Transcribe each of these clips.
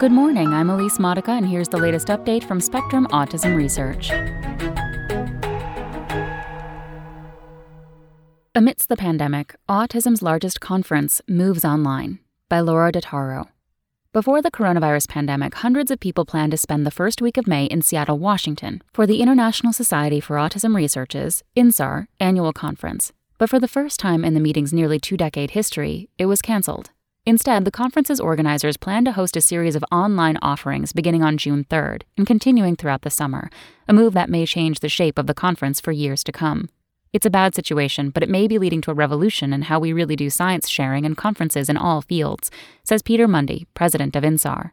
Good morning, I'm Elise Modica, and here's the latest update from Spectrum Autism Research. Amidst the pandemic, autism's largest conference moves online by Laura Dattaro. Before the coronavirus pandemic, hundreds of people planned to spend the first week of May in Seattle, Washington, for the International Society for Autism Research's INSAR annual conference. But for the first time in the meeting's nearly two decade history, it was canceled. Instead, the conference's organizers plan to host a series of online offerings beginning on June 3rd and continuing throughout the summer, a move that may change the shape of the conference for years to come. It's a bad situation, but it may be leading to a revolution in how we really do science sharing and conferences in all fields, says Peter Mundy, president of INSAR.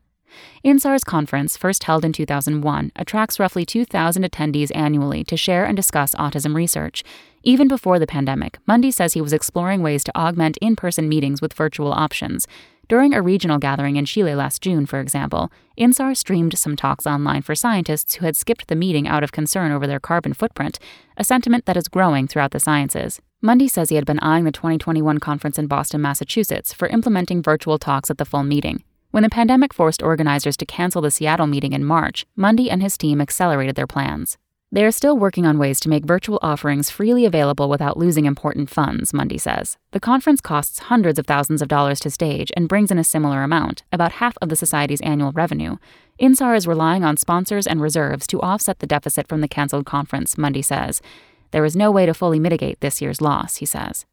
INSAR's conference, first held in 2001, attracts roughly 2,000 attendees annually to share and discuss autism research. Even before the pandemic, Mundy says he was exploring ways to augment in person meetings with virtual options. During a regional gathering in Chile last June, for example, INSAR streamed some talks online for scientists who had skipped the meeting out of concern over their carbon footprint, a sentiment that is growing throughout the sciences. Mundy says he had been eyeing the 2021 conference in Boston, Massachusetts for implementing virtual talks at the full meeting. When the pandemic forced organizers to cancel the Seattle meeting in March, Mundy and his team accelerated their plans. They are still working on ways to make virtual offerings freely available without losing important funds, Mundy says. The conference costs hundreds of thousands of dollars to stage and brings in a similar amount, about half of the Society's annual revenue. INSAR is relying on sponsors and reserves to offset the deficit from the canceled conference, Mundy says. There is no way to fully mitigate this year's loss, he says.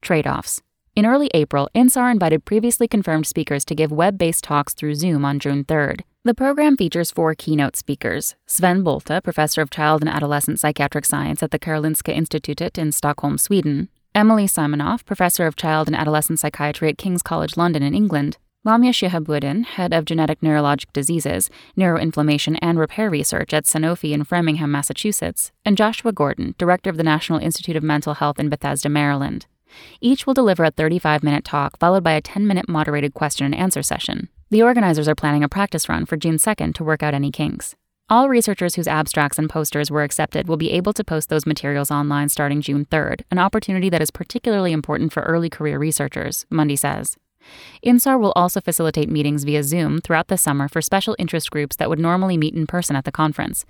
Trade offs. In early April, INSAR invited previously confirmed speakers to give web based talks through Zoom on June 3rd. The program features four keynote speakers Sven Bolte, professor of child and adolescent psychiatric science at the Karolinska Institutet in Stockholm, Sweden, Emily Simonoff, professor of child and adolescent psychiatry at King's College London in England, Lamya Shihabuddin, head of genetic neurologic diseases, neuroinflammation, and repair research at Sanofi in Framingham, Massachusetts, and Joshua Gordon, director of the National Institute of Mental Health in Bethesda, Maryland. Each will deliver a 35 minute talk, followed by a 10 minute moderated question and answer session. The organizers are planning a practice run for June 2nd to work out any kinks. All researchers whose abstracts and posters were accepted will be able to post those materials online starting June 3rd, an opportunity that is particularly important for early career researchers, Mundy says. INSAR will also facilitate meetings via Zoom throughout the summer for special interest groups that would normally meet in person at the conference.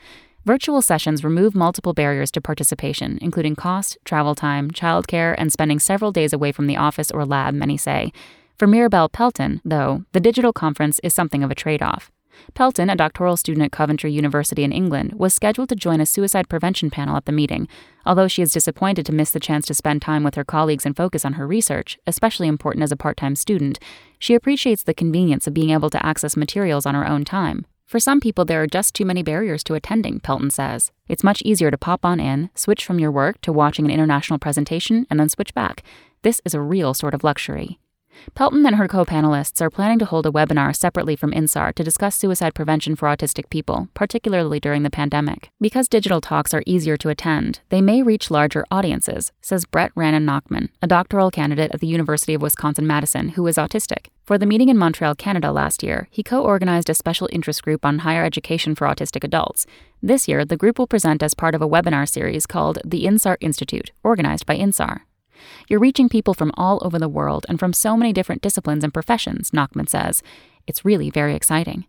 Virtual sessions remove multiple barriers to participation, including cost, travel time, childcare, and spending several days away from the office or lab, many say. For Mirabel Pelton, though, the digital conference is something of a trade off. Pelton, a doctoral student at Coventry University in England, was scheduled to join a suicide prevention panel at the meeting. Although she is disappointed to miss the chance to spend time with her colleagues and focus on her research, especially important as a part time student, she appreciates the convenience of being able to access materials on her own time. For some people, there are just too many barriers to attending, Pelton says. It's much easier to pop on in, switch from your work to watching an international presentation, and then switch back. This is a real sort of luxury. Pelton and her co panelists are planning to hold a webinar separately from INSAR to discuss suicide prevention for autistic people, particularly during the pandemic. Because digital talks are easier to attend, they may reach larger audiences, says Brett Ranon Nachman, a doctoral candidate at the University of Wisconsin Madison who is autistic. For the meeting in Montreal, Canada last year, he co organized a special interest group on higher education for autistic adults. This year, the group will present as part of a webinar series called the INSAR Institute, organized by INSAR. You're reaching people from all over the world and from so many different disciplines and professions, Nachman says. It's really very exciting.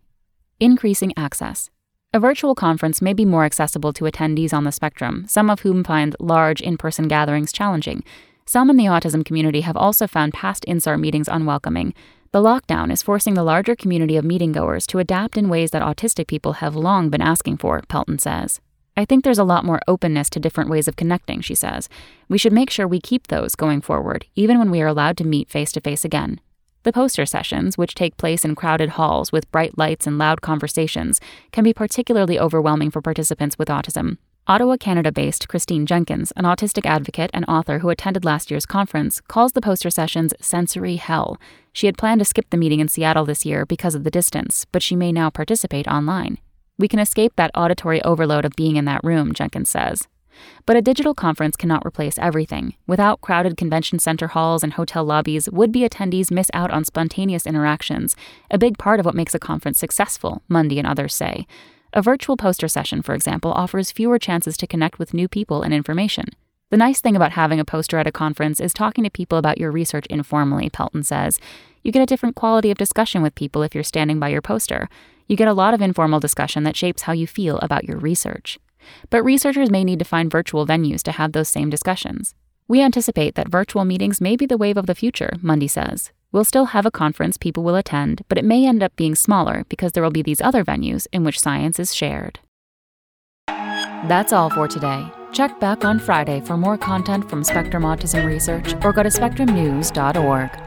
Increasing access. A virtual conference may be more accessible to attendees on the spectrum, some of whom find large in person gatherings challenging. Some in the autism community have also found past INSAR meetings unwelcoming. The lockdown is forcing the larger community of meetinggoers to adapt in ways that autistic people have long been asking for, Pelton says. I think there's a lot more openness to different ways of connecting, she says. We should make sure we keep those going forward, even when we are allowed to meet face to face again. The poster sessions, which take place in crowded halls with bright lights and loud conversations, can be particularly overwhelming for participants with autism. Ottawa, Canada based Christine Jenkins, an autistic advocate and author who attended last year's conference, calls the poster sessions sensory hell. She had planned to skip the meeting in Seattle this year because of the distance, but she may now participate online. We can escape that auditory overload of being in that room, Jenkins says. But a digital conference cannot replace everything. Without crowded convention center halls and hotel lobbies, would be attendees miss out on spontaneous interactions, a big part of what makes a conference successful, Mundy and others say. A virtual poster session, for example, offers fewer chances to connect with new people and information. The nice thing about having a poster at a conference is talking to people about your research informally, Pelton says. You get a different quality of discussion with people if you're standing by your poster. You get a lot of informal discussion that shapes how you feel about your research. But researchers may need to find virtual venues to have those same discussions. We anticipate that virtual meetings may be the wave of the future, Mundy says. We'll still have a conference people will attend, but it may end up being smaller because there will be these other venues in which science is shared. That's all for today. Check back on Friday for more content from Spectrum Autism Research or go to spectrumnews.org.